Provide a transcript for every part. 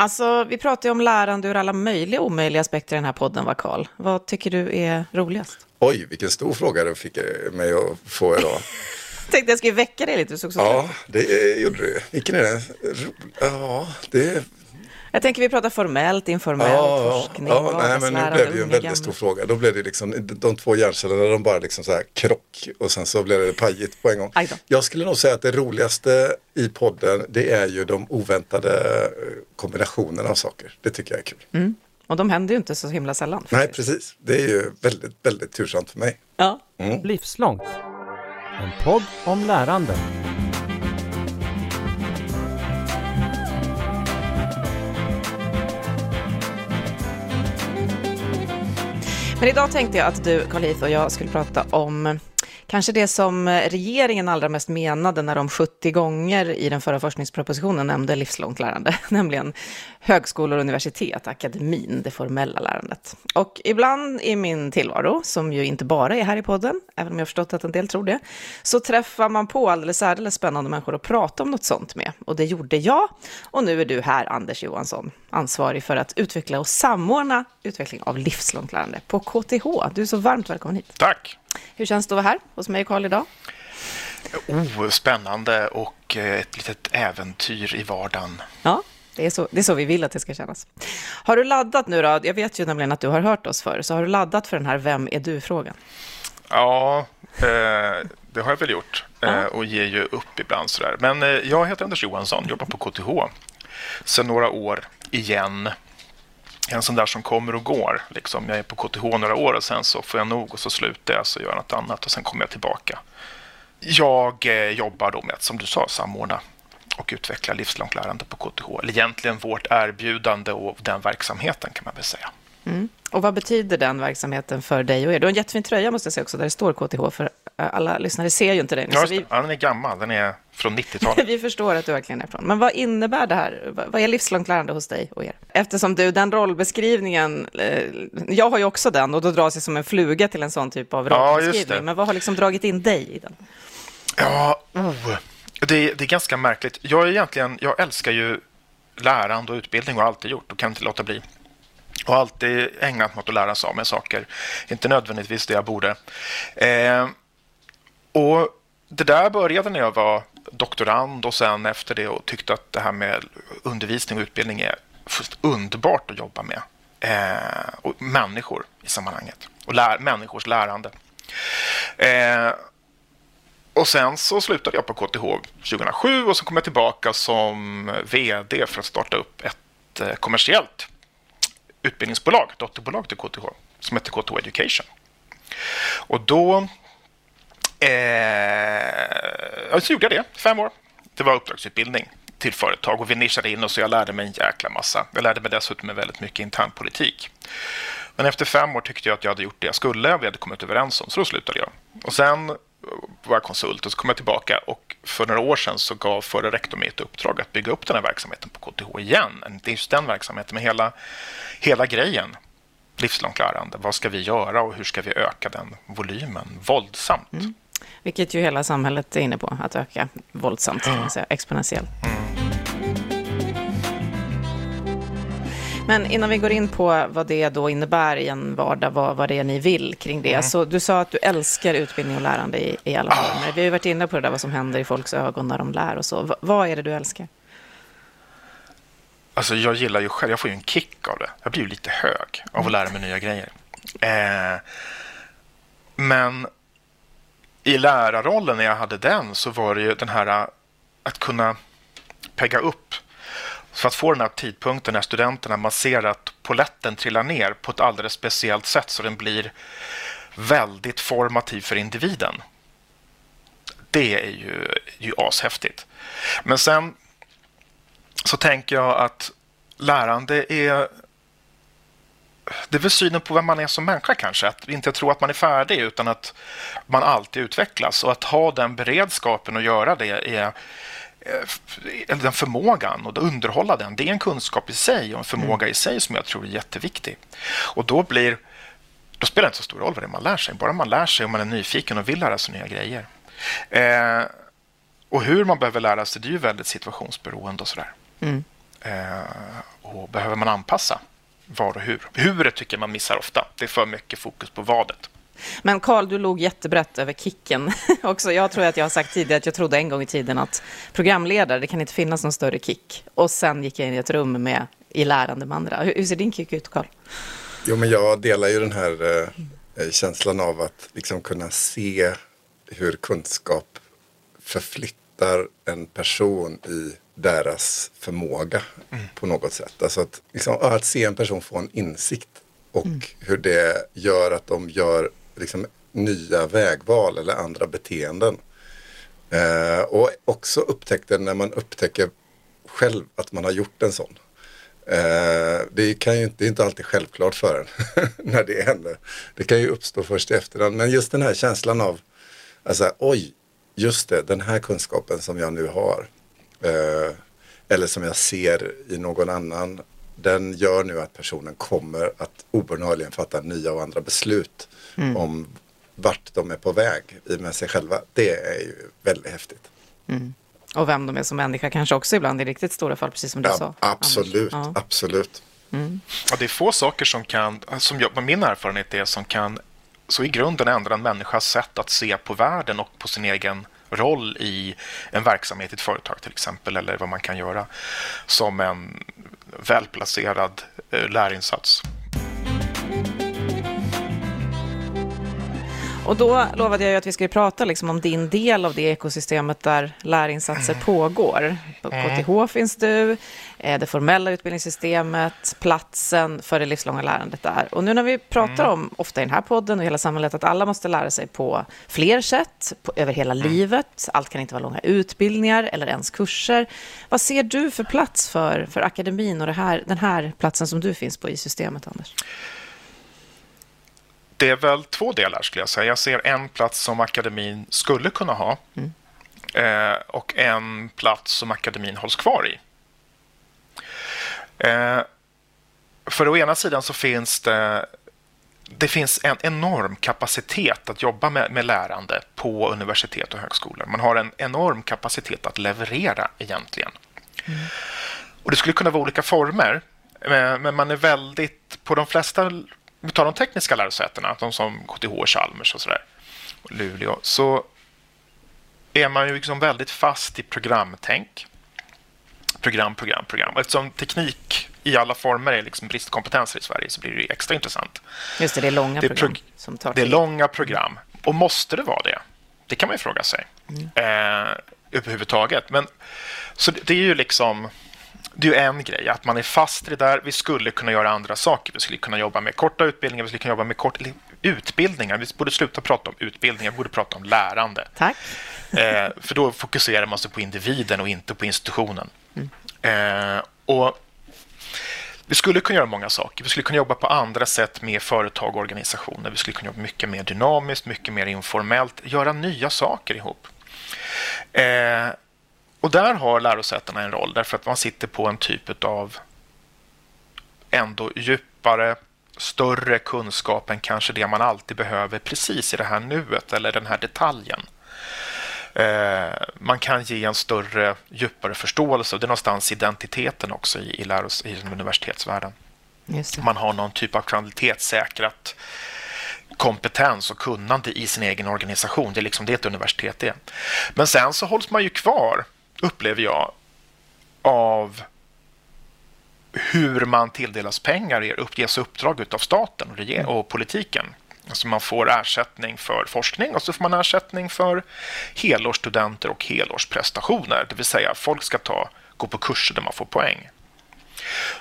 Alltså, vi pratar ju om lärande ur alla möjliga och omöjliga aspekter i den här podden, va Karl? Vad tycker du är roligast? Oj, vilken stor fråga du fick eh, mig att få idag. Jag tänkte jag skulle väcka dig lite, du såg så Ja, det gjorde du. Vilken är? Ro- Ja, det... Jag tänker vi pratar formellt, informellt, Ja, forskning, ja, nej, men nu blev det ju en väldigt stor fråga. Då blev det liksom, de två hjärncellerna, de bara liksom så här krock och sen så blev det pajigt på en gång. Jag skulle nog säga att det roligaste i podden, det är ju de oväntade eh, kombinationerna av saker. Det tycker jag är kul. Och de händer ju inte så himla sällan. Nej, precis. Det är ju väldigt, väldigt tursamt för mig. Ja. Livslångt. En podd om lärande. Men idag tänkte jag att du, Carl Heath och jag skulle prata om kanske det som eh, regeringen allra mest menade när de 70 gånger i den förra forskningspropositionen nämnde livslångt lärande, nämligen högskolor, universitet, akademin, det formella lärandet. Och ibland i min tillvaro, som ju inte bara är här i podden, även om jag har förstått att en del tror det, så träffar man på alldeles särdeles spännande människor att prata om något sånt med. Och det gjorde jag. Och nu är du här, Anders Johansson, ansvarig för att utveckla och samordna utveckling av livslångt lärande på KTH. Du är så varmt välkommen hit. Tack! Hur känns det att vara här hos mig och Karl idag? Oh, spännande och eh, ett litet äventyr i vardagen. Ja, det är, så, det är så vi vill att det ska kännas. Har du laddat nu då? Jag vet ju nämligen att du har hört oss förr, så har du laddat för den här Vem är du-frågan? Ja, eh, det har jag väl gjort eh, och ger ju upp ibland sådär. Men eh, jag heter Anders Johansson, jobbar på KTH sedan några år igen. En sån där som kommer och går. Liksom. Jag är på KTH några år och sen så får jag nog och så slutar jag så gör jag något annat och sen kommer jag tillbaka. Jag eh, jobbar då med att, som du sa, samordna och utveckla livslångt lärande på KTH. Eller egentligen vårt erbjudande och den verksamheten kan man väl säga. Och vad betyder den verksamheten för dig och er? Du har en jättefin tröja måste jag säga också, där det står KTH, för eh, alla lyssnare ser ju inte dig. Ja, vi, ja, den är gammal. Den är från 90-talet. vi förstår att du verkligen är från. Men vad innebär det här? Vad är livslångt lärande hos dig och er? Eftersom du, den rollbeskrivningen, eh, jag har ju också den och då dras jag som en fluga till en sån typ av Ja, rollbeskrivning. det. Men vad har liksom dragit in dig i den? Ja, oh. det, det är ganska märkligt. Jag, är egentligen, jag älskar ju lärande och utbildning och har alltid gjort och kan inte låta bli. Och alltid ägnat mig åt att lära sig av mig saker. Inte nödvändigtvis det jag borde. Eh, och det där började när jag var doktorand och sen efter det och tyckte att det här med undervisning och utbildning är underbart att jobba med. Eh, och människor i sammanhanget. Och lär, människors lärande. Eh, och sen så slutade jag på KTH 2007 och så kom jag tillbaka som VD för att starta upp ett eh, kommersiellt utbildningsbolag, dotterbolag till KTH, som heter KTH Education. Och då eh, så gjorde jag det, fem år. Det var uppdragsutbildning till företag och vi nischade in oss och jag lärde mig en jäkla massa. Jag lärde mig dessutom väldigt mycket internpolitik. Men efter fem år tyckte jag att jag hade gjort det jag skulle och vi hade kommit överens om, så då slutade jag. Och sen var jag konsult och så kom jag tillbaka och för några år sedan så gav förre rektorn mig ett uppdrag att bygga upp den här verksamheten på KTH igen. Inte just den verksamheten, men hela, hela grejen. Livslångt lärande. Vad ska vi göra och hur ska vi öka den volymen våldsamt? Vilket ju hela samhället är inne på, att öka våldsamt, kan man säga, exponentiellt. Men innan vi går in på vad det då innebär i en vardag, vad, vad det är ni vill kring det. Så du sa att du älskar utbildning och lärande i, i alla former. Vi har ju varit inne på det där, vad som händer i folks ögon när de lär och så. V- vad är det du älskar? Alltså jag gillar ju själv, jag får ju en kick av det. Jag blir ju lite hög av att lära mig nya grejer. Eh, men i lärarrollen när jag hade den så var det ju den här eh, att kunna pegga upp för att få den här tidpunkten när studenterna, man ser att poletten trillar ner på ett alldeles speciellt sätt så den blir väldigt formativ för individen. Det är ju, ju ashäftigt. Men sen så tänker jag att lärande är det är väl synen på vem man är som människa kanske. Att inte tro att man är färdig utan att man alltid utvecklas. Och att ha den beredskapen och göra det är eller den förmågan och underhålla den. Det är en kunskap i sig och en förmåga i sig som jag tror är jätteviktig. Och då blir då spelar det inte så stor roll vad det är man lär sig. Bara man lär sig och man är nyfiken och vill lära sig nya grejer. Eh, och hur man behöver lära sig, det är ju väldigt situationsberoende och sådär. Mm. Eh, och behöver man anpassa var och hur? Huret tycker man missar ofta. Det är för mycket fokus på vadet. Men Karl, du låg jättebrett över kicken också. Jag tror att jag har sagt tidigare att jag trodde en gång i tiden att programledare, det kan inte finnas någon större kick. Och sen gick jag in i ett rum med i lärande med andra. Hur, hur ser din kick ut, Karl? Jo, men jag delar ju den här eh, känslan av att liksom kunna se hur kunskap förflyttar en person i deras förmåga mm. på något sätt. Alltså att, liksom, att se en person få en insikt och mm. hur det gör att de gör liksom, nya vägval eller andra beteenden. Eh, och också upptäckte när man upptäcker själv att man har gjort en sån. Eh, det, kan ju, det är inte alltid självklart för en när det händer. Det kan ju uppstå först i efterhand. Men just den här känslan av, alltså, oj, just det, den här kunskapen som jag nu har. Eh, eller som jag ser i någon annan. Den gör nu att personen kommer att obönhörligen fatta nya och andra beslut mm. om vart de är på väg med sig själva. Det är ju väldigt häftigt. Mm. Och vem de är som människa kanske också ibland i riktigt stora fall, precis som du ja, sa. Absolut, ja. absolut. Mm. Ja, det är få saker som kan, som jag, min erfarenhet är, som kan så i grunden ändra en människas sätt att se på världen och på sin egen roll i en verksamhet i ett företag till exempel, eller vad man kan göra som en välplacerad eh, lärinsats. Och då lovade jag ju att vi skulle prata liksom om din del av det ekosystemet där lärinsatser pågår. På KTH finns du, eh, det formella utbildningssystemet, platsen för det livslånga lärandet där. Och nu när vi pratar mm. om, ofta i den här podden och hela samhället, att alla måste lära sig på fler sätt, på, över hela mm. livet. Allt kan inte vara långa utbildningar eller ens kurser. Vad ser du för plats för, för akademin och här, den här platsen som du finns på i systemet, Anders? Det är väl två delar skulle jag säga. Jag ser en plats som akademin skulle kunna ha mm. eh, och en plats som akademin hålls kvar i. Eh, för å ena sidan så finns det det finns en enorm kapacitet att jobba med, med lärande på universitet och högskolor. Man har en enorm kapacitet att leverera egentligen. Mm. Och Det skulle kunna vara olika former, men man är väldigt, på de flesta vi tar de tekniska lärosätena, de som KTH, Chalmers och sådär, Luleå, så är man ju liksom väldigt fast i programtänk. Program, program, program. Eftersom teknik i alla former är liksom bristkompetenser i Sverige så blir det extra intressant. Just det, det är långa det är program. som tar det är långa program. Och måste det vara det? Det kan man ju fråga sig. Mm. Eh, överhuvudtaget. Men, så det, det är ju liksom det är ju en grej, att man är fast i det där. Vi skulle kunna göra andra saker. Vi skulle kunna jobba med korta utbildningar, vi skulle kunna jobba med kort, utbildningar. Vi borde sluta prata om utbildningar, vi borde prata om lärande. Tack. Eh, för då fokuserar man sig på individen och inte på institutionen. Mm. Eh, och vi skulle kunna göra många saker. Vi skulle kunna jobba på andra sätt med företag och organisationer. Vi skulle kunna jobba mycket mer dynamiskt, mycket mer informellt, göra nya saker ihop. Eh, och där har lärosätena en roll därför att man sitter på en typ av ändå djupare, större kunskap än kanske det man alltid behöver precis i det här nuet eller den här detaljen. Eh, man kan ge en större, djupare förståelse och det är någonstans identiteten också i, i, läros, i universitetsvärlden. Man har någon typ av kvalitetssäkrat kompetens och kunnande i sin egen organisation. Det är liksom det ett universitet är. Men sen så hålls man ju kvar upplever jag, av hur man tilldelas pengar, ges uppdrag av staten och, och politiken. Alltså man får ersättning för forskning och så får man ersättning för helårsstudenter och helårsprestationer. Det vill säga folk ska ta, gå på kurser där man får poäng.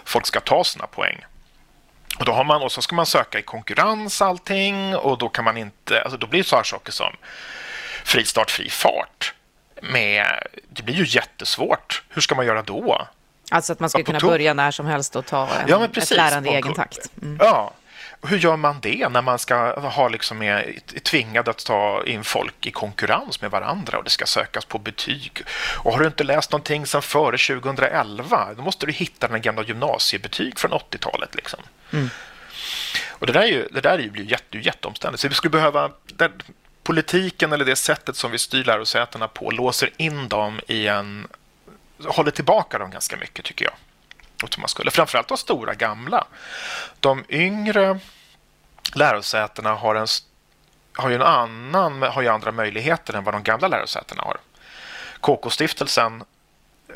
Folk ska ta sina poäng. Och, då har man, och så ska man söka i konkurrens allting och då kan man inte, alltså då blir det så här saker som fri start, fri fart med, det blir ju jättesvårt. Hur ska man göra då? Alltså att man ska kunna börja när som helst och ta en, ja, ett lärande i egen takt. Mm. Ja, hur gör man det när man ska ha liksom är, tvingad att ta in folk i konkurrens med varandra och det ska sökas på betyg? Och har du inte läst någonting sedan före 2011, då måste du hitta den gamla gymnasiebetyg från 80-talet. Liksom. Mm. Och det där, är ju, det där är ju, blir jätte, jätteomständigt. Så vi skulle behöva, politiken eller det sättet som vi styr lärosätena på låser in dem i en... håller tillbaka dem ganska mycket, tycker jag. man skulle. Framförallt de stora gamla. De yngre lärosätena har, en, har, ju en annan, har ju andra möjligheter än vad de gamla lärosätena har. KK-stiftelsen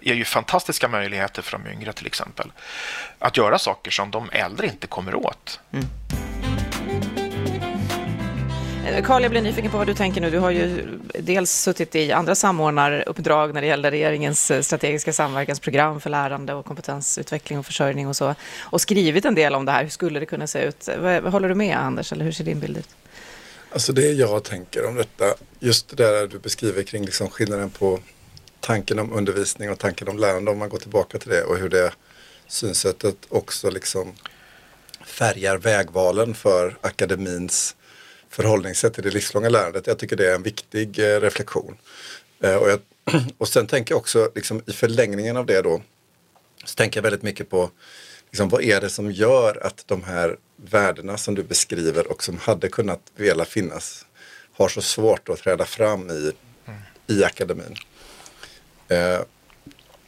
ger ju fantastiska möjligheter för de yngre till exempel att göra saker som de äldre inte kommer åt. Mm. Eh, Karl, jag blir nyfiken på vad du tänker nu. Du har ju dels suttit i andra samordnaruppdrag när det gäller regeringens eh, strategiska samverkansprogram för lärande och kompetensutveckling och försörjning och så, och skrivit en del om det här. Hur skulle det kunna se ut? Eh, håller du med, Anders, eller hur ser din bild ut? Alltså det jag tänker om detta, just det där du beskriver kring liksom skillnaden på tanken om undervisning och tanken om lärande, om man går tillbaka till det och hur det synsättet också liksom färgar vägvalen för akademins förhållningssätt till det livslånga lärandet. Jag tycker det är en viktig eh, reflektion. Eh, och, jag, och sen tänker jag också liksom, i förlängningen av det då så tänker jag väldigt mycket på liksom, vad är det som gör att de här värdena som du beskriver och som hade kunnat vela finnas har så svårt att träda fram i, i akademin. Eh,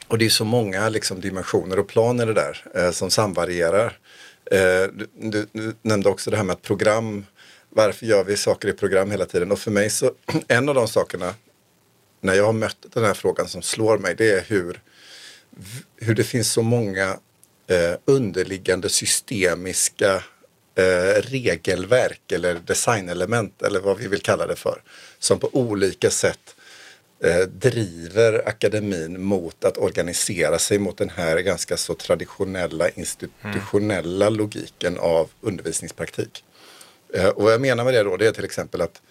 och det är så många liksom, dimensioner och plan i det där eh, som samvarierar. Eh, du, du, du, nämnde också det här med att program varför gör vi saker i program hela tiden? Och för mig så, en av de sakerna när jag har mött den här frågan som slår mig, det är hur, hur det finns så många eh, underliggande systemiska eh, regelverk eller designelement eller vad vi vill kalla det för. Som på olika sätt eh, driver akademin mot att organisera sig mot den här ganska så traditionella institutionella mm. logiken av undervisningspraktik. Eh, och vad jag menar med det då, det är till exempel att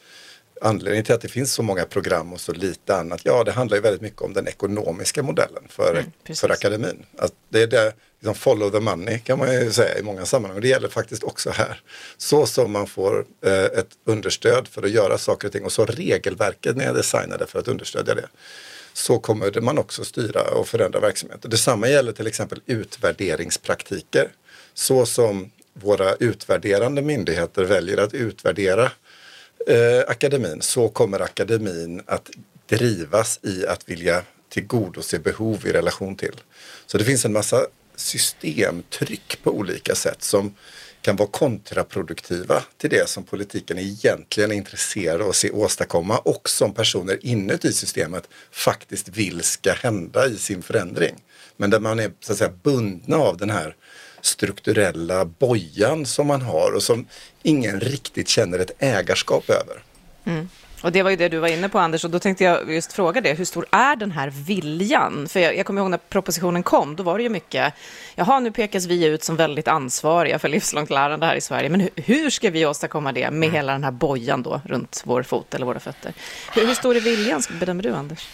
anledningen till att det finns så många program och så lite annat, ja det handlar ju väldigt mycket om den ekonomiska modellen för, mm, för akademin. Att det är det, liksom follow the money kan man ju säga i många sammanhang och det gäller faktiskt också här. Så som man får eh, ett understöd för att göra saker och ting och så regelverket när jag designade för att understödja det så kommer man också styra och förändra verksamheten. Detsamma gäller till exempel utvärderingspraktiker. Så som våra utvärderande myndigheter väljer att utvärdera eh, akademin så kommer akademin att drivas i att vilja tillgodose behov i relation till. Så det finns en massa systemtryck på olika sätt som kan vara kontraproduktiva till det som politiken egentligen är intresserad av att se åstadkomma och som personer inuti systemet faktiskt vill ska hända i sin förändring. Men där man är så att säga bundna av den här strukturella bojan som man har och som ingen riktigt känner ett ägarskap över. Mm. Och det var ju det du var inne på Anders och då tänkte jag just fråga det, hur stor är den här viljan? För jag, jag kommer ihåg när propositionen kom, då var det ju mycket, jaha nu pekas vi ut som väldigt ansvariga för livslångt lärande här i Sverige, men hur, hur ska vi åstadkomma det med hela den här bojan då runt vår fot eller våra fötter? Hur, hur stor är viljan, bedömer du Anders?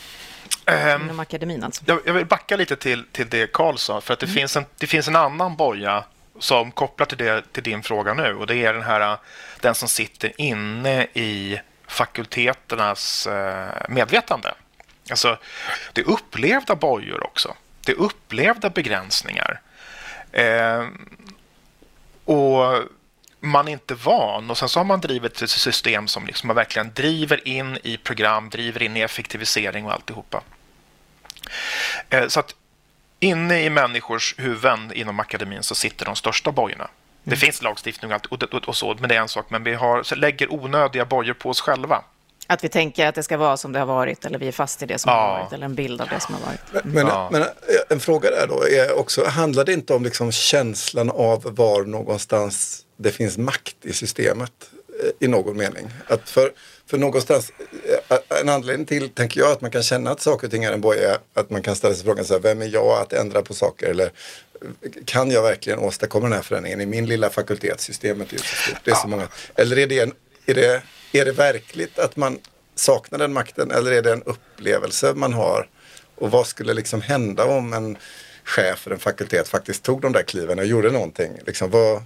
Um, Inom akademin alltså. Jag, jag, vill backa lite till, till det Karl sa, för att det, mm. finns en, det finns en annan boja som kopplar till, det, till din fråga nu och det är den här den som sitter inne i fakulteternas eh, medvetande. Alltså, det är upplevda bojor också. Det är upplevda begränsningar. Eh, och man är inte van och sen så har man drivit ett system som liksom man verkligen driver in i program, driver in i effektivisering och alltihopa. Eh, så att inne i människors huvuden inom akademin så sitter de största bojorna. Det mm. finns lagstiftning och, och, och, så, men det är en sak. Men vi har, så lägger onödiga bojor på oss själva. Att vi tänker att det ska vara som det har varit eller vi är fast i det som ja. har varit eller en bild av det som har varit. Mm. Men, ja. men, en fråga där då är också, handlar det inte om liksom känslan av var någonstans det finns makt i systemet eh, i någon mening? Att för, för någonstans, eh, en anledning till, tänker jag, att man kan känna att saker och ting är en boja, att man kan ställa sig frågan så här, vem är jag att ändra på saker? Eller kan jag verkligen åstadkomma den här förändringen i min lilla fakultet? Systemet är ju så stort, det är så många. Eller är det, en, är, det, är det verkligt att man saknar den makten eller är det en upplevelse man har? Och vad skulle liksom hända om en chef för en fakultet faktiskt tog de där kliven och gjorde någonting? Liksom, vad,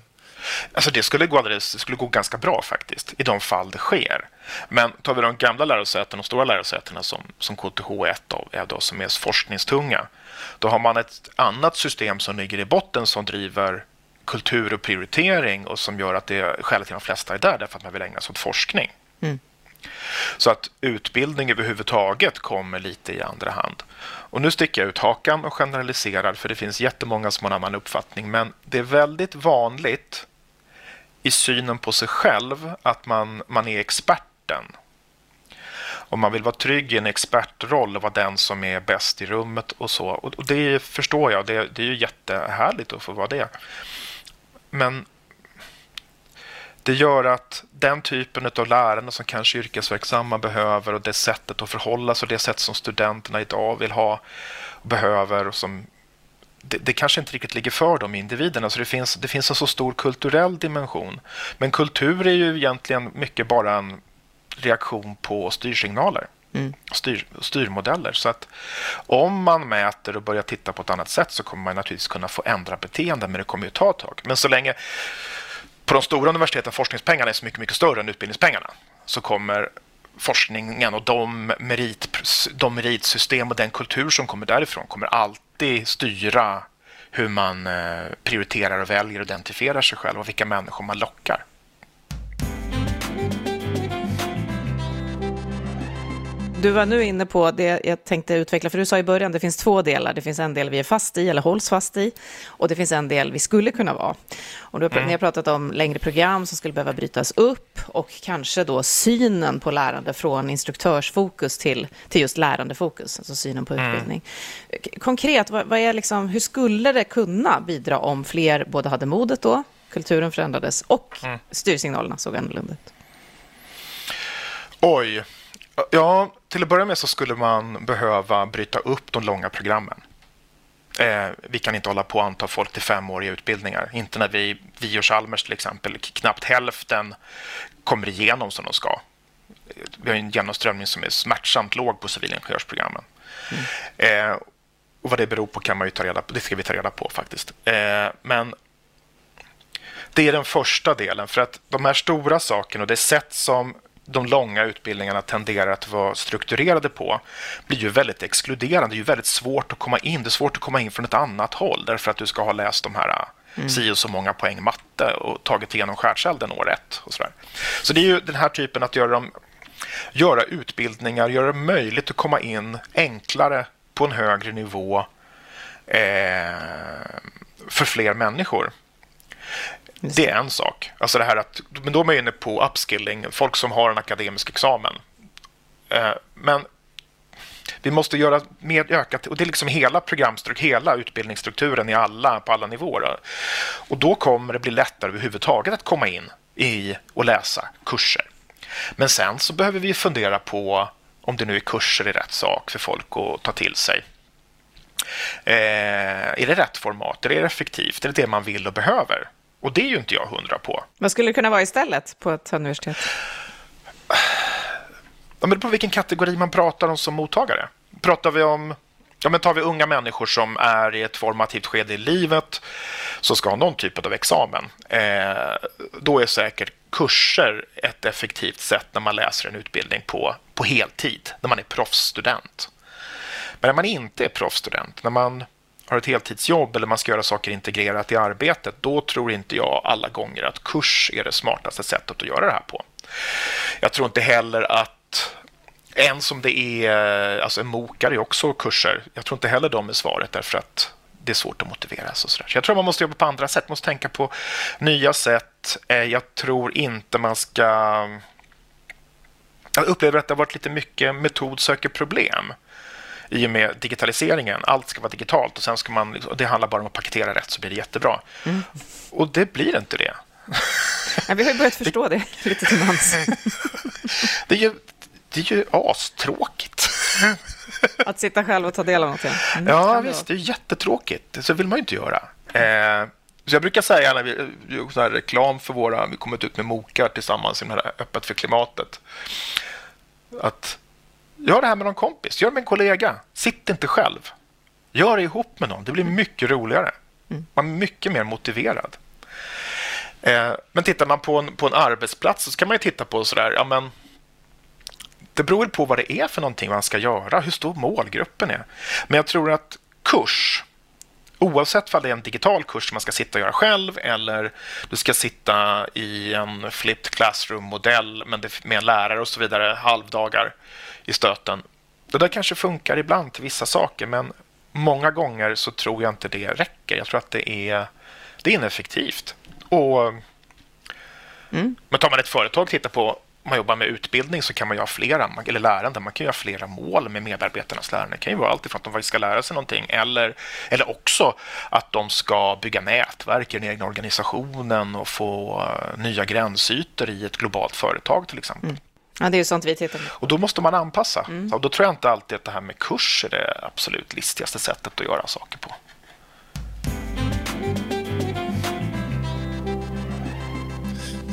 Alltså det skulle gå alldeles, skulle gå ganska bra faktiskt i de fall det sker. Men tar vi de gamla lärosätena och stora lärosätena som, som KTH är ett av, är då, som är forskningstunga, då har man ett annat system som ligger i botten som driver kultur och prioritering och som gör att det skälet till de flesta är där därför att man vill ägna sig åt forskning. Mm. Så att utbildning överhuvudtaget kommer lite i andra hand. Och nu sticker jag ut hakan och generaliserar för det finns jättemånga som har en annan uppfattning. Men det är väldigt vanligt i synen på sig själv att man, man är experten. Om man vill vara trygg i en expertroll och vara den som är bäst i rummet och så. Och det förstår jag, det, det är ju jättehärligt att få vara det. Men det gör att den typen av lärande som kanske yrkesverksamma behöver och det sättet att förhålla sig och det sätt som studenterna idag vill ha och behöver och som det, det, kanske inte riktigt ligger för de individerna. Så det finns, det finns en så stor kulturell dimension. Men kultur är ju egentligen mycket bara en reaktion på styrsignaler. Mm. Styr, styrmodeller. Så att om man mäter och börjar titta på ett annat sätt så kommer man naturligtvis kunna få ändra beteende, men det kommer ju ta ett tag. Men så länge på de stora universiteten forskningspengarna är så mycket, mycket större än utbildningspengarna så kommer forskningen och de, merit, de meritsystem och den kultur som kommer därifrån kommer alltid styra hur man eh, prioriterar och väljer och identifierar sig själv och vilka människor man lockar. Du var nu inne på det jag tänkte utveckla, för du sa i början det finns två delar. Det finns en del vi är fast i eller hålls fast i och det finns en del vi skulle kunna vara. Och du, mm. Ni har pratat om längre program som skulle behöva brytas upp och kanske då synen på lärande från instruktörsfokus till, till just lärandefokus, alltså synen på mm. utbildning. Konkret, vad, vad, är liksom, hur skulle det kunna bidra om fler både hade modet då, kulturen förändrades och mm. styrsignalerna såg annorlunda ut? Oj, Ja, till att börja med så skulle man behöva bryta upp de långa programmen. Eh, vi kan inte hålla på att anta folk till femåriga utbildningar. Inte när vi, vi och Chalmers till exempel, knappt hälften kommer igenom som de ska. Vi har en genomströmning som är smärtsamt låg på civilingenjörsprogrammen. Mm. Eh, och vad det beror på kan man ju ta reda på. Det ska vi ta reda på faktiskt. Eh, men det är den första delen. För att de här stora sakerna och det sätt som de långa utbildningarna tenderar att vara strukturerade på blir ju väldigt exkluderande. Det är ju väldigt svårt att komma in. Det är svårt att komma in från ett annat håll därför att du ska ha läst de här mm. si och så många poäng matte och tagit igenom skärselden år ett. Och så, där. så det är ju den här typen att göra, dem, göra utbildningar, göra det möjligt att komma in enklare på en högre nivå eh, för fler människor. Det är en sak. Alltså det här att, men då är man inne på upskilling, folk som har en akademisk examen. Eh, men vi måste göra mer ökat, och det är liksom hela programstruktur, hela utbildningsstrukturen i alla, på alla nivåer. Och då kommer det bli lättare överhuvudtaget att komma in i och läsa kurser. Men sen så behöver vi fundera på om det nu är kurser i rätt sak för folk att ta till sig. Eh, är det rätt format? Är det effektivt? Är det det man vill och behöver? Och det är ju inte jag hundra på. Vad skulle det kunna vara istället på ett universitet? Ja, men på vilken kategori man pratar om som mottagare. Pratar vi om Ja, men tar vi unga människor som är i ett formativt skede i livet som ska ha någon typ av examen. Eh, då är säkert kurser ett effektivt sätt när man läser en utbildning på, på heltid, när man är proffsstudent. Men när man inte är proffsstudent, när man har ett heltidsjobb eller man ska göra saker integrerat i arbetet, då tror inte jag alla gånger att kurs är det smartaste sättet att göra det här på. Jag tror inte heller att en som det är, alltså en mokare är också kurser. Jag tror inte heller de är svaret därför att det är svårt att motiveras och sådär. Så jag tror man måste jobba på andra sätt, man måste tänka på nya sätt. Eh, jag tror inte man ska... Jag upplever att det har varit lite mycket metod söker problem i och med digitaliseringen. Allt ska vara digitalt och sen ska man, liksom, det handlar bara om att paketera rätt så blir det jättebra. Mm. Och det blir inte det. Ja, vi har ju börjat förstå det lite till mans. det, är ju, det är ju astråkigt. Att sitta själv och ta del av någonting. Mm, ja, visst. Det är jättetråkigt. Så vill man ju inte göra. Eh, så jag brukar säga när vi gör reklam för våra, vi kommit ut med mokar tillsammans i det här Öppet för klimatet. Att Gör det här med någon kompis, gör det med en kollega. Sitt inte själv. Gör det ihop med någon. Det blir mycket roligare. Mm. Man är mycket mer motiverad. Eh, men tittar man på en, på en arbetsplats så kan man titta på sådär, ja men det beror på vad det är för någonting man ska göra, hur stor målgruppen är. Men jag tror att kurs Oavsett om det är en digital kurs som man ska sitta och göra själv eller du ska sitta i en flipped classroom-modell med en lärare och så vidare halvdagar i stöten. Det där kanske funkar ibland till vissa saker men många gånger så tror jag inte det räcker. Jag tror att det är, det är ineffektivt. Och, mm. Men tar man ett företag och tittar på om man jobbar med utbildning så kan man göra flera, eller lärande, man kan göra flera mål med medarbetarnas lärande. Det kan ju vara allt ifrån att de faktiskt ska lära sig någonting eller, eller också att de ska bygga nätverk i den egna organisationen och få uh, nya gränsytor i ett globalt företag till exempel. Mm. Ja, det är ju sånt vi tittar på. Och då måste man anpassa. Mm. Och då tror jag inte alltid att det här med kurs är det absolut listigaste sättet att göra saker på.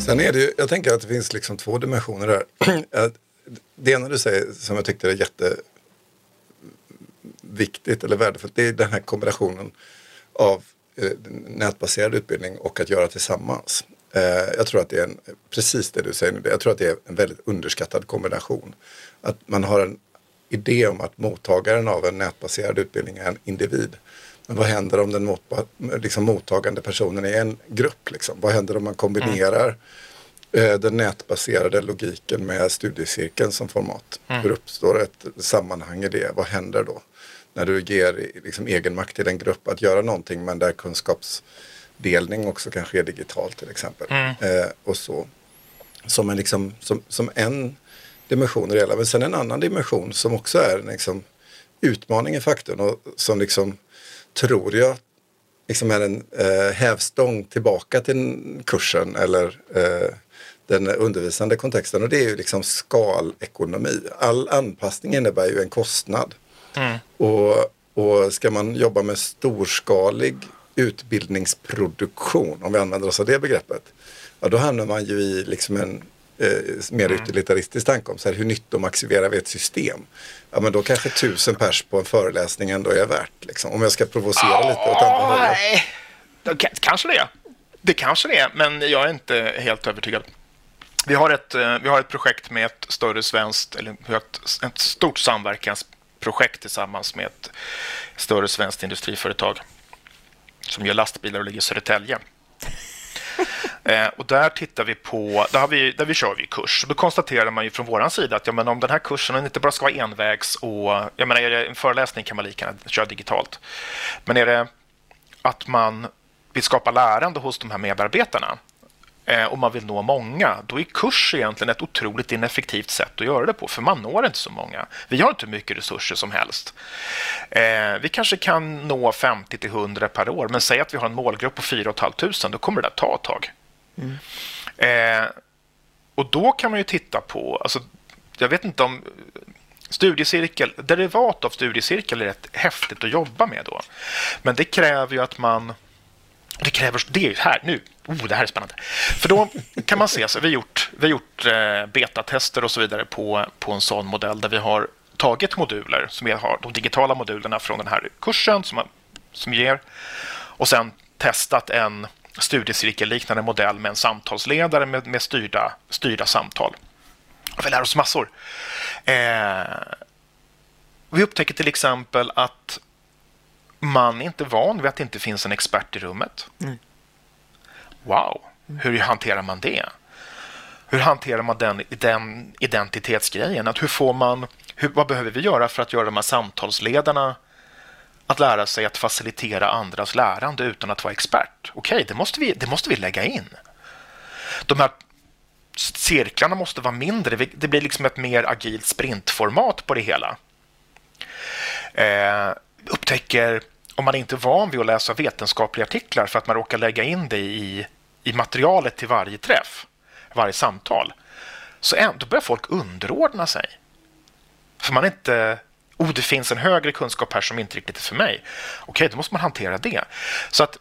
Sen är det ju, jag tänker att det finns liksom två dimensioner där. Det ena du säger som jag tyckte är jätteviktigt eller värdefullt det är den här kombinationen av eh, nätbaserad utbildning och att göra tillsammans. Eh, jag tror att det är en, precis det du säger nu, jag tror att det är en väldigt underskattad kombination. Att man har en idé om att mottagaren av en nätbaserad utbildning är en individ. Men vad händer om den mot, liksom, mottagande personen är en grupp? Liksom? Vad händer om man kombinerar mm. den nätbaserade logiken med studiecirkeln som format? Mm. Hur uppstår ett sammanhang i det? Vad händer då? När du ger liksom, egenmakt till en grupp att göra någonting men där kunskapsdelning också kan ske digitalt till exempel. Mm. Eh, och så. Som en, liksom, som, som en dimension i det hela. Men sen en annan dimension som också är en liksom, utmaning i faktorn och som liksom tror jag liksom är en eh, hävstång tillbaka till kursen eller eh, den undervisande kontexten och det är ju liksom skalekonomi. All anpassning innebär ju en kostnad. Mm. Och, och ska man jobba med storskalig utbildningsproduktion, om vi använder oss av det begreppet, ja, då hamnar man ju i liksom en eh, mer mm. utilitaristisk tanke om så här, hur nyttomaximerar vi ett system? Ja men då kanske tusen pers på en föreläsning ändå är värt. Liksom, om jag ska provocera oh, lite åt andra hållet. Nej, kanske det. Det kanske det är, men jag är inte helt övertygad. Vi har ett, eh, vi har ett projekt med ett större svenskt, eller ett, ett stort samverkansprojekt tillsammans med ett större svenskt industriföretag som gör lastbilar och ligger i Södertälje. Eh, och där tittar vi på, där, har vi, där vi kör vi kurs. Då konstaterar man ju från vår sida att ja, men om den här kursen inte bara ska vara envägs och jag menar, är det en föreläsning kan man lika gärna köra digitalt. Men är det att man vill skapa lärande hos de här medarbetarna och man vill nå många, då är kurs egentligen ett otroligt ineffektivt sätt att göra det på, för man når inte så många. Vi har inte mycket resurser som helst. Eh, vi kanske kan nå 50 till 100 per år, men säg att vi har en målgrupp på 4 500, då kommer det att ta ett tag. Mm. Eh, och då kan man ju titta på, alltså, jag vet inte om studiecirkel, derivat av studiecirkel är rätt häftigt att jobba med då. Men det kräver ju att man det kräver, det är här nu, oh, det här är spännande. För då kan man se, så vi har gjort, vi har gjort eh, betatester och så vidare på, på en sån modell där vi har tagit moduler, som vi har de digitala modulerna från den här kursen som, som ger och sen testat en studiecirkelliknande modell med en samtalsledare med, med styrda, styrda samtal. Och vi lär oss massor. Eh, vi upptäcker till exempel att man är inte van vid att det inte finns en expert i rummet. Mm. Wow, hur hanterar man det? Hur hanterar man den, den identitetsgrejen? Att hur får man, hur, vad behöver vi göra för att göra de här samtalsledarna att lära sig att facilitera andras lärande utan att vara expert? Okej, okay, det, måste vi, det måste vi lägga in. De här cirklarna måste vara mindre. Det blir liksom ett mer agilt sprintformat på det hela. Eh, upptäcker om man inte är van vid att läsa vetenskapliga artiklar för att man råkar lägga in det i, i materialet till varje träff, varje samtal, så ändå börjar folk underordna sig. För man inte oh, det finns en högre kunskap här som inte riktigt är för mig. Okej, då måste man hantera det. Så att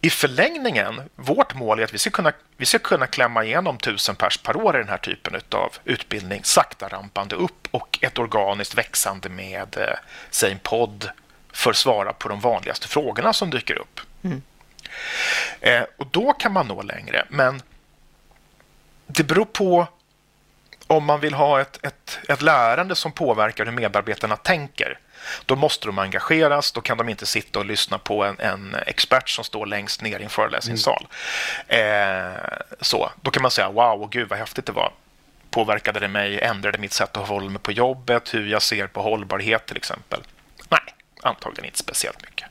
i förlängningen, vårt mål är att vi ska kunna, vi ska kunna klämma igenom tusen pers per år i den här typen av utbildning, sakta rampande upp och ett organiskt växande med, eh, säg en podd för att svara på de vanligaste frågorna som dyker upp. Mm. Eh, och då kan man nå längre, men det beror på om man vill ha ett, ett, ett lärande som påverkar hur medarbetarna tänker, då måste de engageras. Då kan de inte sitta och lyssna på en, en expert som står längst ner i en föreläsningssal. Mm. Eh, så, då kan man säga wow, gud vad häftigt det var. Påverkade det mig? Ändrade mitt sätt att hålla mig på jobbet? Hur jag ser på hållbarhet till exempel? Nej, antagligen inte speciellt mycket.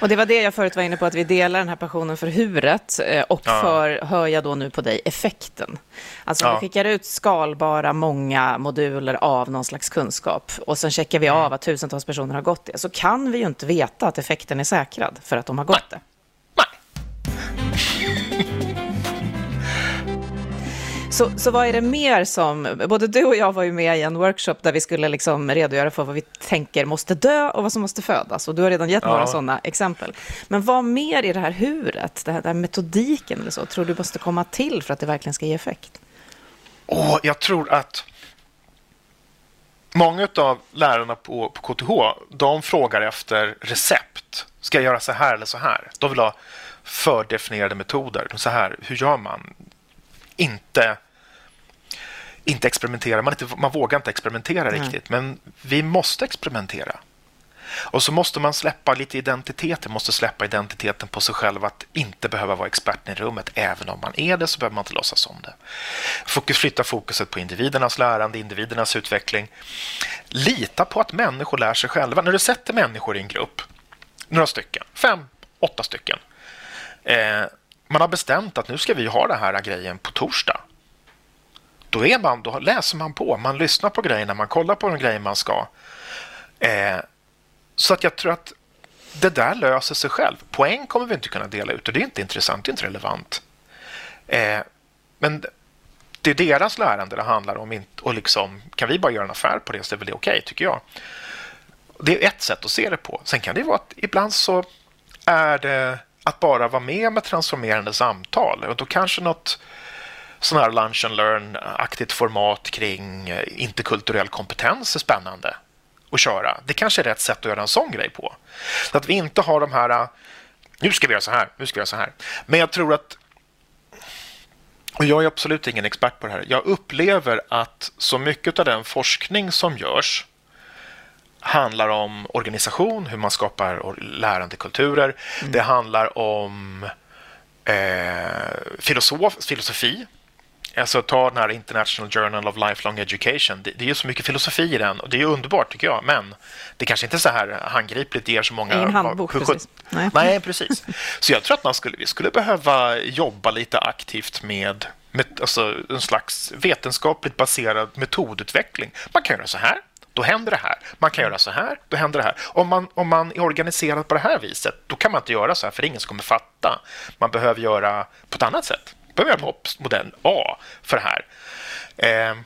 Och det var det jag förut var inne på, att vi delar den här passionen för huret eh, och ja. för, hör jag då nu på dig, effekten. Alltså ja. vi skickar ut skalbara många moduler av någon slags kunskap och sen checkar vi mm. av att tusentals personer har gått det, så kan vi ju inte veta att effekten är säkrad för att de har gått Nej. det. Så, så vad är det mer som, både du och jag var ju med i en workshop där vi skulle liksom redogöra för vad vi tänker måste dö och vad som måste födas. Och du har redan gett ja. några sådana exempel. Men vad mer i det här huret, den här metodiken eller så, tror du måste komma till för att det verkligen ska ge effekt? Oh, jag tror att många av lärarna på, på KTH, de frågar efter recept. Ska jag göra så här eller så här? De vill ha fördefinierade metoder. Så här, hur gör man? Inte inte experimentera. Man, inte, man vågar inte experimentera Nej. riktigt, men vi måste experimentera. Och så måste man släppa lite identitet. Man måste släppa identiteten på sig själv att inte behöva vara experten i rummet. Även om man är det så behöver man inte låtsas om det. Fokus, flytta fokuset på individernas lärande, individernas utveckling. Lita på att människor lär sig själva. När du sätter människor i en grupp, några stycken, fem, åtta stycken. Eh, man har bestämt att nu ska vi ha den här grejen på torsdag då, är man, då läser man på, man lyssnar på grejerna, man kollar på de grejer man ska. Eh, så att jag tror att det där löser sig själv. Poäng kommer vi inte kunna dela ut och det är inte intressant, det är inte relevant. Eh, men det är deras lärande det handlar om. Och liksom, kan vi bara göra en affär på det så är det okej, okay, tycker jag. Det är ett sätt att se det på. Sen kan det vara att ibland så är det att bara vara med med transformerande samtal. Och då kanske något sån här lunch and learn-aktigt format kring eh, interkulturell kompetens är spännande att köra. Det kanske är rätt sätt att göra en sån grej på. Så att vi inte har de här, eh, nu ska vi göra så här, nu ska vi göra så här. Men jag tror att, och jag är absolut ingen expert på det här, jag upplever att så mycket av den forskning som görs handlar om organisation, hur man skapar lärandekulturer. Mm. Det handlar om eh, filosof, filosofi, Alltså ta den här International Journal of Lifelong Education. Det, det är ju så mycket filosofi i den och det är underbart tycker jag. Men det kanske inte är så här handgripligt. Det ger så många... Ingen handbok precis. Nej. Nej, precis. Så jag tror att man skulle, vi skulle behöva jobba lite aktivt med, med alltså en slags vetenskapligt baserad metodutveckling. Man kan göra så här, då händer det här. Man kan göra så här, då händer det här. Om man, om man är organiserad på det här viset, då kan man inte göra så här, för ingen som kommer fatta. Man behöver göra på ett annat sätt behöver jag på modell A för det här. Eh,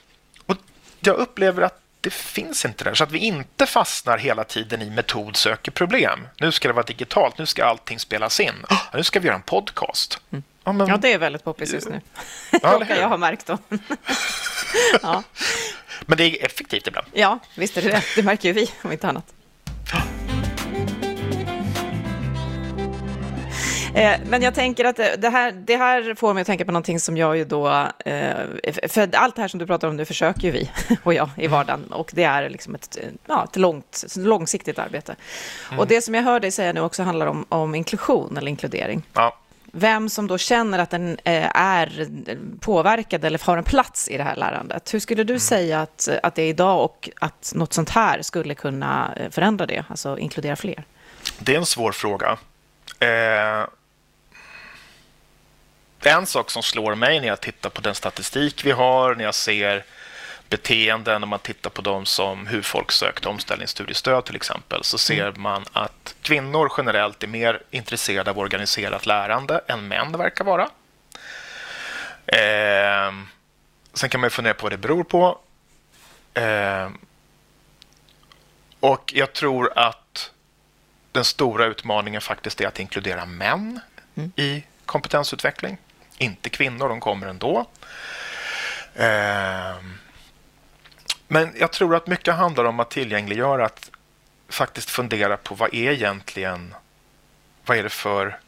och jag upplever att det finns inte där, så att vi inte fastnar hela tiden i metod söker problem. Nu ska det vara digitalt, nu ska allting spelas in. Oh, nu ska vi göra en podcast. Mm. Ja, men... ja, det är väldigt poppis just nu. Ja, jag har märkt då. ja. Men det är effektivt ibland. Ja, visst är det det. Det märker ju vi, om inte annat. Men jag tänker att det här, det här får mig att tänka på någonting som jag ju då... Eh, för allt det här som du pratar om nu försöker ju vi och jag i vardagen. Och det är liksom ett, ja, ett långt, långsiktigt arbete. Mm. Och det som jag hör dig säga nu också handlar om, om inklusion eller inkludering. Ja. Vem som då känner att den eh, är påverkad eller har en plats i det här lärandet. Hur skulle du mm. säga att, att det är idag och att något sånt här skulle kunna förändra det, alltså inkludera fler? Det är en svår fråga. Eh, en sak som slår mig när jag tittar på den statistik vi har, när jag ser beteenden, om man tittar på dem som hur folk sökte omställningsstudiestöd till exempel, så ser mm. man att kvinnor generellt är mer intresserade av organiserat lärande än män verkar vara. Eh, sen kan man fundera på vad det beror på. Eh, och jag tror att den stora utmaningen faktiskt är att inkludera män mm. i kompetensutveckling inte kvinnor, de kommer ändå. Eh, men jag tror att mycket handlar om att tillgängliggöra, att faktiskt fundera på vad är egentligen, vad är det för,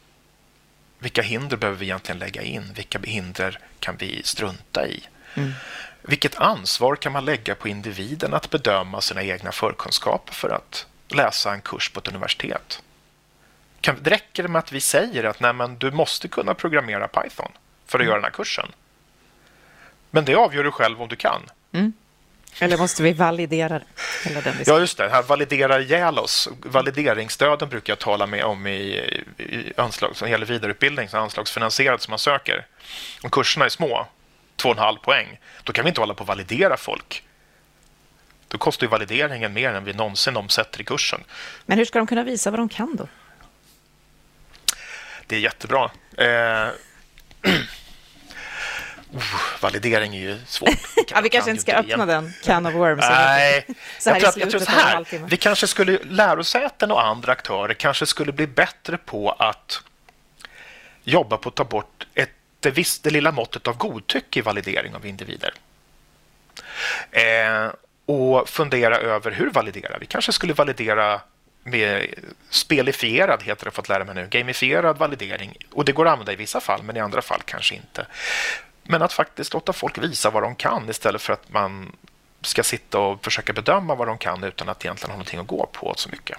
vilka hinder behöver vi egentligen lägga in? Vilka hinder kan vi strunta i? Mm. Vilket ansvar kan man lägga på individen att bedöma sina egna förkunskaper för att läsa en kurs på ett universitet? Kan, det räcker med att vi säger att nej, men du måste kunna programmera Python för att mm. göra den här kursen. Men det avgör du själv om du kan. Mm. Eller måste vi validera det? ja, just det. Här validerar ihjäl oss. Valideringsstöden brukar jag tala med om i, i anslag som gäller vidareutbildning, som anslagsfinansierat som man söker. Om kurserna är små, 2,5 poäng, då kan vi inte hålla på att validera folk. Då kostar ju valideringen mer än vi någonsin omsätter i kursen. Men hur ska de kunna visa vad de kan då? Det är jättebra. Eh, Oh, validering är ju svårt. Vi, ja, vi kanske inte ska öppna igen. den can of worms. Nej, så här jag, tror, jag tror så här. Vi kanske skulle, lärosäten och andra aktörer kanske skulle bli bättre på att jobba på att ta bort ett, det, viss, det lilla måttet av godtycke i validering av individer. Eh, och fundera över hur validerar vi? kanske skulle validera med spelifierad, heter det, fått lära mig nu, gamifierad validering. Och det går att använda i vissa fall, men i andra fall kanske inte. Men att faktiskt låta folk visa vad de kan istället för att man ska sitta och försöka bedöma vad de kan utan att egentligen ha någonting att gå på så mycket.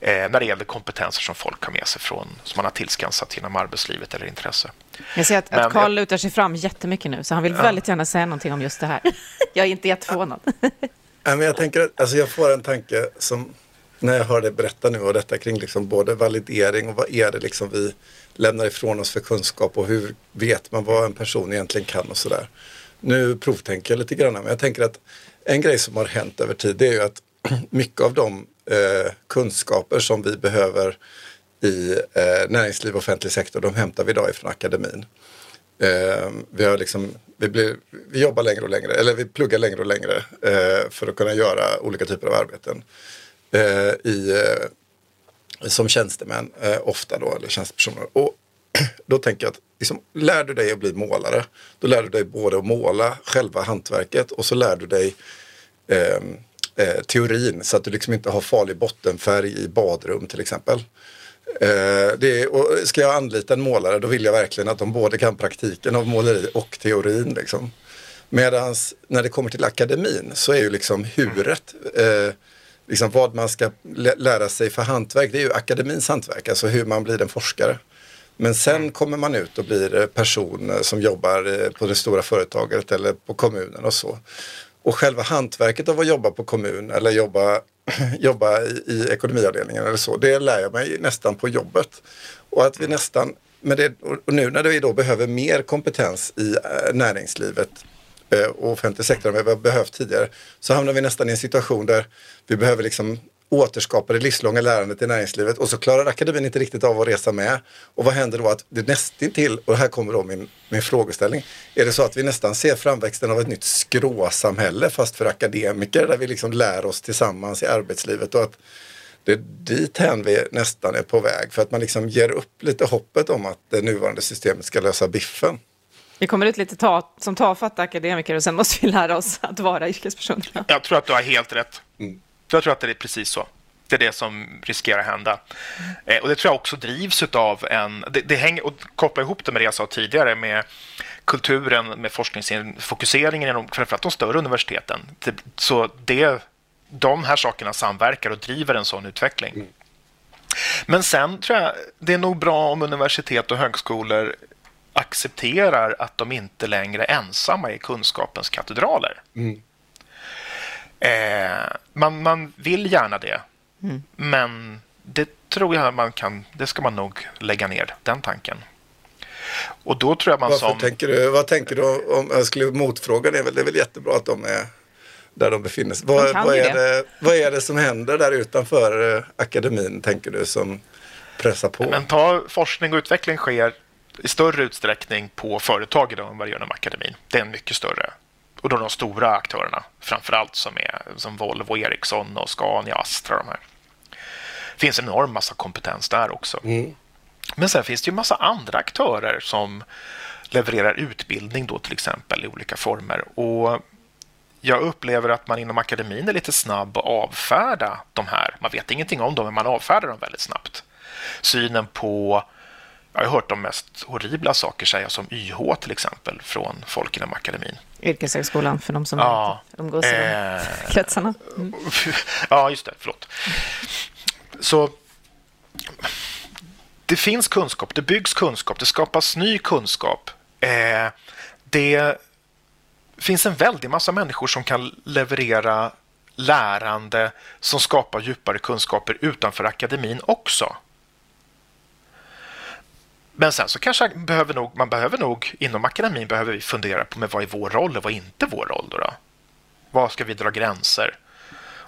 Eh, när det gäller kompetenser som folk har med sig från, som man har tillskansat genom arbetslivet eller intresse. Jag ser att, Men, att Carl lutar sig fram jättemycket nu, så han vill ja. väldigt gärna säga någonting om just det här. jag är inte jätteförvånad. ja, men jag, tänker, alltså jag får en tanke som, när jag hör dig berätta nu och detta kring liksom både validering och vad är det liksom vi lämnar ifrån oss för kunskap och hur vet man vad en person egentligen kan och sådär. Nu provtänker jag lite grann men jag tänker att en grej som har hänt över tid det är ju att mycket av de eh, kunskaper som vi behöver i eh, näringsliv och offentlig sektor de hämtar vi idag ifrån akademin. Eh, vi, har liksom, vi, blir, vi jobbar längre och längre, eller vi pluggar längre och längre eh, för att kunna göra olika typer av arbeten. Eh, i, eh, som tjänstemän eh, ofta då, eller tjänstepersoner. Och då tänker jag att liksom, lär du dig att bli målare, då lär du dig både att måla själva hantverket och så lär du dig eh, eh, teorin så att du liksom inte har farlig bottenfärg i badrum till exempel. Eh, det är, och ska jag anlita en målare då vill jag verkligen att de både kan praktiken av måleri och teorin. Liksom. Medan när det kommer till akademin så är ju liksom huret eh, liksom vad man ska lära sig för hantverk, det är ju akademins hantverk, alltså hur man blir en forskare. Men sen mm. kommer man ut och blir eh, person eh, som jobbar eh, på det stora företaget eller på kommunen och så. Och själva hantverket av att jobba på kommun eller jobba, jobba i, ekonomiavdelningen eller så, det lär jag mig nästan på jobbet. Och att vi nästan, med det, och nu när vi då behöver mer kompetens i näringslivet Eh, och offentlig sektor än vad vi har behövt tidigare så hamnar vi nästan i en situation där vi behöver liksom återskapa det livslånga lärandet i näringslivet och så klarar akademin inte riktigt av att resa med. Och vad händer då? att det nästintill, och här kommer då min, min frågeställning, är det så att vi nästan ser framväxten av ett nytt skråsamhälle fast för akademiker där vi liksom lär oss tillsammans i arbetslivet och att det är dithän vi nästan är på väg för att man liksom ger upp lite hoppet om att det nuvarande systemet ska lösa biffen. Vi kommer ut lite ta, som tafatta akademiker och sen måste vi lära oss att vara yrkespersoner. Jag tror att du har helt rätt. Mm. Jag tror att det är precis så. Det är det som riskerar att hända. Eh, och Det tror jag också drivs av en... Det, det hänger, och kopplar ihop det med det jag sa tidigare med kulturen, med forskningsfokuseringen inom framförallt de större universiteten. Det, så det, de här sakerna samverkar och driver en sån utveckling. Mm. Men sen tror jag det är nog bra om universitet och högskolor accepterar att de inte längre ensamma är kunskapens katedraler. Mm. Eh, man, man vill gärna det, mm. men det tror jag man kan, det ska man nog lägga ner, den tanken. Och då tror jag man Varför som... Tänker du, vad tänker du om, jag skulle motfråga det är väl, det är väl jättebra att de är där de befinner sig. Vad, vad, är det. vad är det som händer där utanför eh, akademin, tänker du, som pressar på? Men ta forskning och utveckling sker i större utsträckning på företag idag än vad det gör inom akademin. Det är en mycket större. Och då de stora aktörerna, framför allt som är som Volvo, Ericsson och Scania, Astra. De här. Det finns en enorm massa kompetens där också. Mm. Men sen finns det ju massa andra aktörer som levererar utbildning då till exempel i olika former. Och jag upplever att man inom akademin är lite snabb att avfärda de här. Man vet ingenting om dem, men man avfärdar dem väldigt snabbt. Synen på jag har hört de mest horribla saker sägas om YH till exempel från folk inom akademin. Yrkeshögskolan för de som ja, inte umgås i eh, kretsarna. Mm. ja, just det. Förlåt. Så det finns kunskap, det byggs kunskap, det skapas ny kunskap. Eh, det finns en väldig massa människor som kan leverera lärande som skapar djupare kunskaper utanför akademin också. Men sen så kanske behöver nog, man behöver nog inom akademin behöver vi fundera på med vad är vår roll och vad är inte vår roll. Då, då? Var ska vi dra gränser?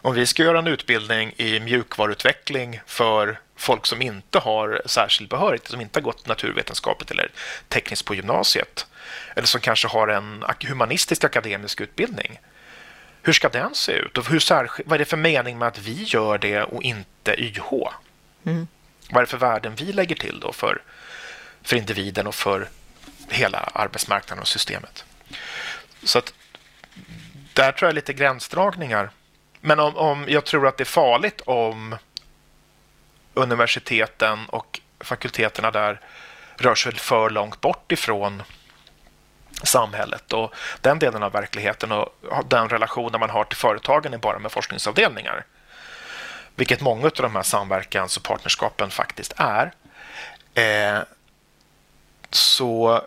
Om vi ska göra en utbildning i mjukvaruutveckling för folk som inte har särskild behörighet, som inte har gått naturvetenskapligt eller tekniskt på gymnasiet, eller som kanske har en humanistisk akademisk utbildning. Hur ska den se ut? Och hur vad är det för mening med att vi gör det och inte YH? Mm. Vad är det för värden vi lägger till då för, för individen och för hela arbetsmarknaden och systemet? Så att där tror jag lite gränsdragningar. Men om, om jag tror att det är farligt om universiteten och fakulteterna där rör sig för långt bort ifrån samhället och den delen av verkligheten och den relationen man har till företagen är bara med forskningsavdelningar. Vilket många av de här samverkans och partnerskapen faktiskt är. Eh, så,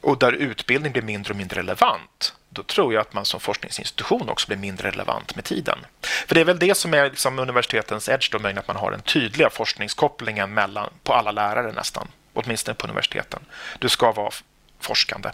och där utbildning blir mindre och mindre relevant då tror jag att man som forskningsinstitution också blir mindre relevant med tiden. För det är väl det som är liksom universitetens edge, då, att man har den tydliga forskningskopplingen mellan, på alla lärare nästan, åtminstone på universiteten. Du ska vara forskande.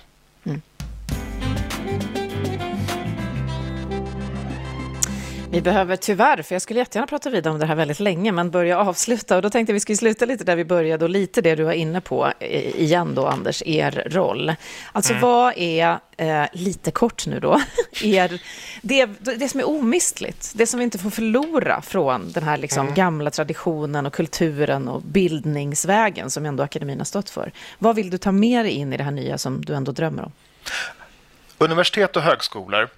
Vi behöver tyvärr, för jag skulle jättegärna prata vidare om det här väldigt länge, men börja avsluta. Och då tänkte jag vi skulle sluta lite där vi började och lite det du var inne på igen då, Anders, er roll. Alltså mm. vad är, eh, lite kort nu då, er, det, det som är omistligt, det som vi inte får förlora från den här liksom mm. gamla traditionen och kulturen och bildningsvägen som ändå akademin har stått för. Vad vill du ta med dig in i det här nya som du ändå drömmer om? Universitet och högskolor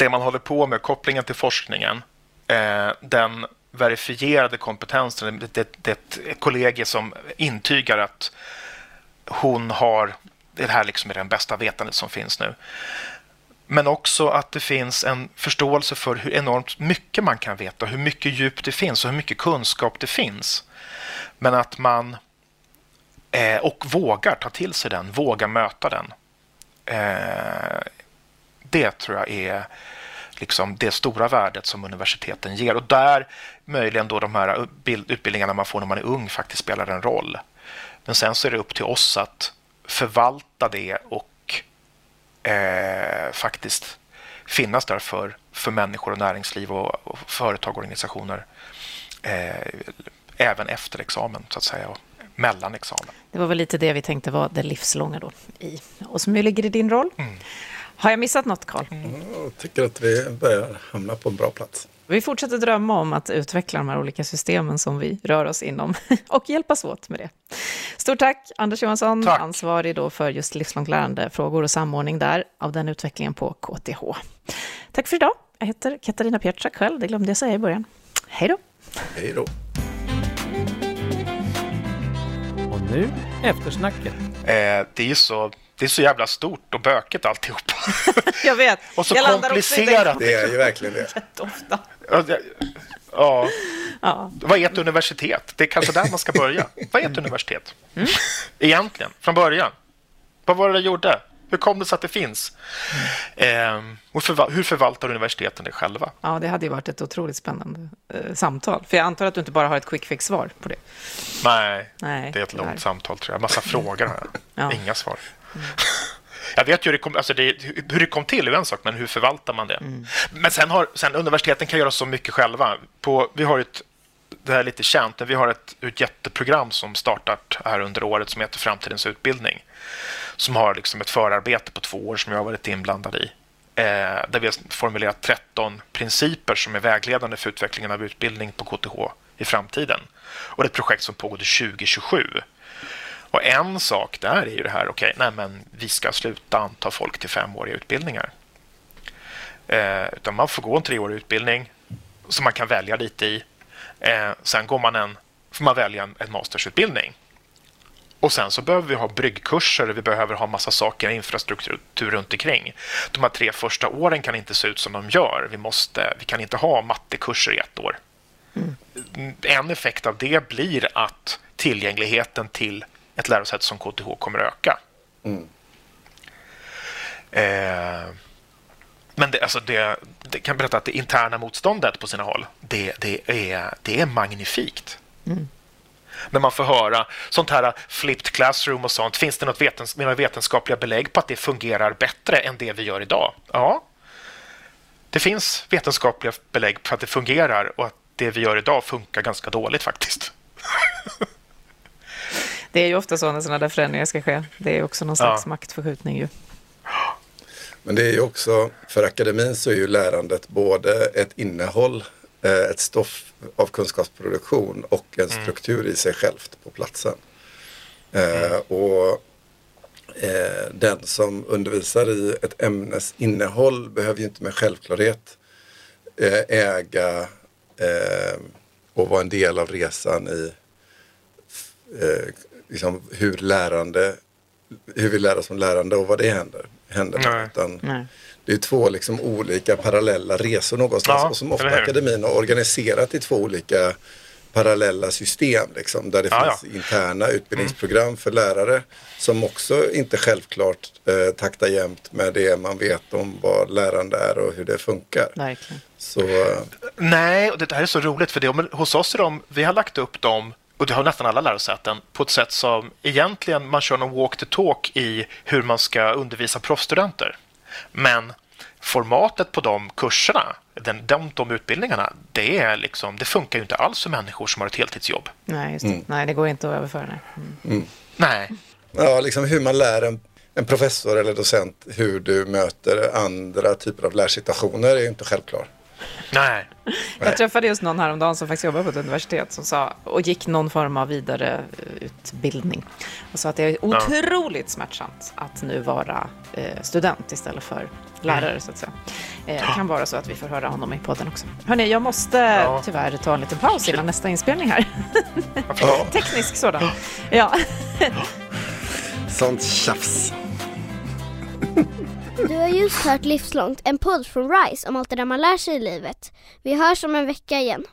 det man håller på med, kopplingen till forskningen, eh, den verifierade kompetensen, det, det, det är ett kollegie som intygar att hon har, det här liksom är den bästa vetandet som finns nu. Men också att det finns en förståelse för hur enormt mycket man kan veta, hur mycket djup det finns och hur mycket kunskap det finns. Men att man eh, och vågar ta till sig den, vågar möta den. Eh, det tror jag är liksom det stora värdet som universiteten ger. Och där möjligen då de här utbildningarna man får när man är ung faktiskt spelar en roll. Men sen så är det upp till oss att förvalta det och eh, faktiskt finnas där för, för människor och näringsliv och, och företag och organisationer eh, även efter examen så att säga och mellan examen. Det var väl lite det vi tänkte var det livslånga då i och som ligger i din roll. Mm. Har jag missat något, Carl? Mm, jag tycker att vi börjar hamna på en bra plats. Vi fortsätter drömma om att utveckla de här olika systemen som vi rör oss inom och hjälpas åt med det. Stort tack, Anders Johansson, tack. ansvarig då för just livslångt lärande, frågor och samordning där av den utvecklingen på KTH. Tack för idag. Jag heter Katarina Pietrak själv, det glömde jag säga i början. Hej då! Hej då! Och nu eftersnacket. Eh, det är så det är så jävla stort och bökigt alltihopa. Jag vet. och så jag komplicerat. Det är ju verkligen det. ofta. Ja. ja. Vad är ett universitet? Det är kanske där man ska börja. Vad är ett universitet? Mm. Egentligen, från början. Vad var det det gjorde? Hur kom det sig att det finns? Mm. Eh, och förval hur förvaltar universiteten det själva? Ja, det hade ju varit ett otroligt spännande eh, samtal. För jag antar att du inte bara har ett quick fix-svar på det. Nej, Nej, det är ett långt samtal tror jag. Massa frågor har jag. Ja. Inga svar. Mm. Jag vet ju hur det, kom, alltså det, hur det kom till är en sak, men hur förvaltar man det? Mm. Men sen har sen universiteten kan göra så mycket själva. På, vi har ett, det här är lite känt, vi har ett, ett jätteprogram som startat här under året som heter Framtidens utbildning. Som har liksom ett förarbete på två år som jag har varit inblandad i. Eh, där vi har formulerat 13 principer som är vägledande för utvecklingen av utbildning på KTH i framtiden. Och det är ett projekt som pågår till 2027. Och en sak där är ju det här, okej, okay, nej men vi ska sluta anta folk till femåriga utbildningar. Eh, utan man får gå en treårig utbildning som man kan välja lite i. Eh, sen går man en, får man välja en, en mastersutbildning Och sen så behöver vi ha bryggkurser, vi behöver ha massa saker, infrastruktur runt omkring. De här tre första åren kan inte se ut som de gör. Vi, måste, vi kan inte ha mattekurser i ett år. Mm. En effekt av det blir att tillgängligheten till ett lärosäte som KTH kommer att öka. Mm. Eh, men det, alltså det, det, kan berätta att det interna motståndet på sina håll, det, det, är, det är magnifikt. Mm. När man får höra sånt här flipped classroom och sånt, finns det något vetens, några vetenskapliga belägg på att det fungerar bättre än det vi gör idag? Ja, det finns vetenskapliga belägg på att det fungerar och att det vi gör idag funkar ganska dåligt faktiskt. Det är ju ofta så när sådana där förändringar ska ske. Det är också någon slags ja. maktförskjutning ju. Men det är ju också, för akademin så är ju lärandet både ett innehåll, eh, ett stoff av kunskapsproduktion och en mm. struktur i sig självt på platsen. Eh, mm. Och eh, den som undervisar i ett ämnes innehåll behöver ju inte med självklarhet äga och vara en del av resan i liksom hur lärande, hur vi lär oss som lärande och vad det händer händer. Nej. Utan Nej. Det är två liksom olika parallella resor någonstans ja, och som ofta akademin har organiserat i två olika parallella system liksom, där det ja, finns ja. interna utbildningsprogram mm. för lärare som också inte självklart eh, taktar jämt med det man vet om vad lärande är och hur det funkar. Verkligen. Så, eh. Nej, och det här är så roligt för det, hos oss är de, vi har lagt upp dem och det har nästan alla lärosäten, på ett sätt som egentligen man kör någon walk the talk i hur man ska undervisa proffsstudenter. Men formatet på de kurserna, den, de, de utbildningarna, det, är liksom, det funkar ju inte alls för människor som har ett heltidsjobb. Nej, just det. Mm. Nej det går inte att överföra. Nej. Mm. Mm. nej. Ja, liksom hur man lär en, en professor eller docent hur du möter andra typer av lärsituationer är ju inte självklart. Nej. Jag träffade just någon häromdagen som faktiskt jobbar på ett universitet som sa, och gick någon form av vidareutbildning. Och sa att det är otroligt ja. smärtsamt att nu vara eh, student istället för lärare, mm. så att säga. Eh, det kan vara så att vi får höra honom i podden också. Hörni, jag måste ja. tyvärr ta en liten paus innan nästa inspelning här. Teknisk sådan. Ja. Sånt tjafs. Du har just hört Livslångt, en podd från RISE om allt det där man lär sig i livet. Vi hörs om en vecka igen.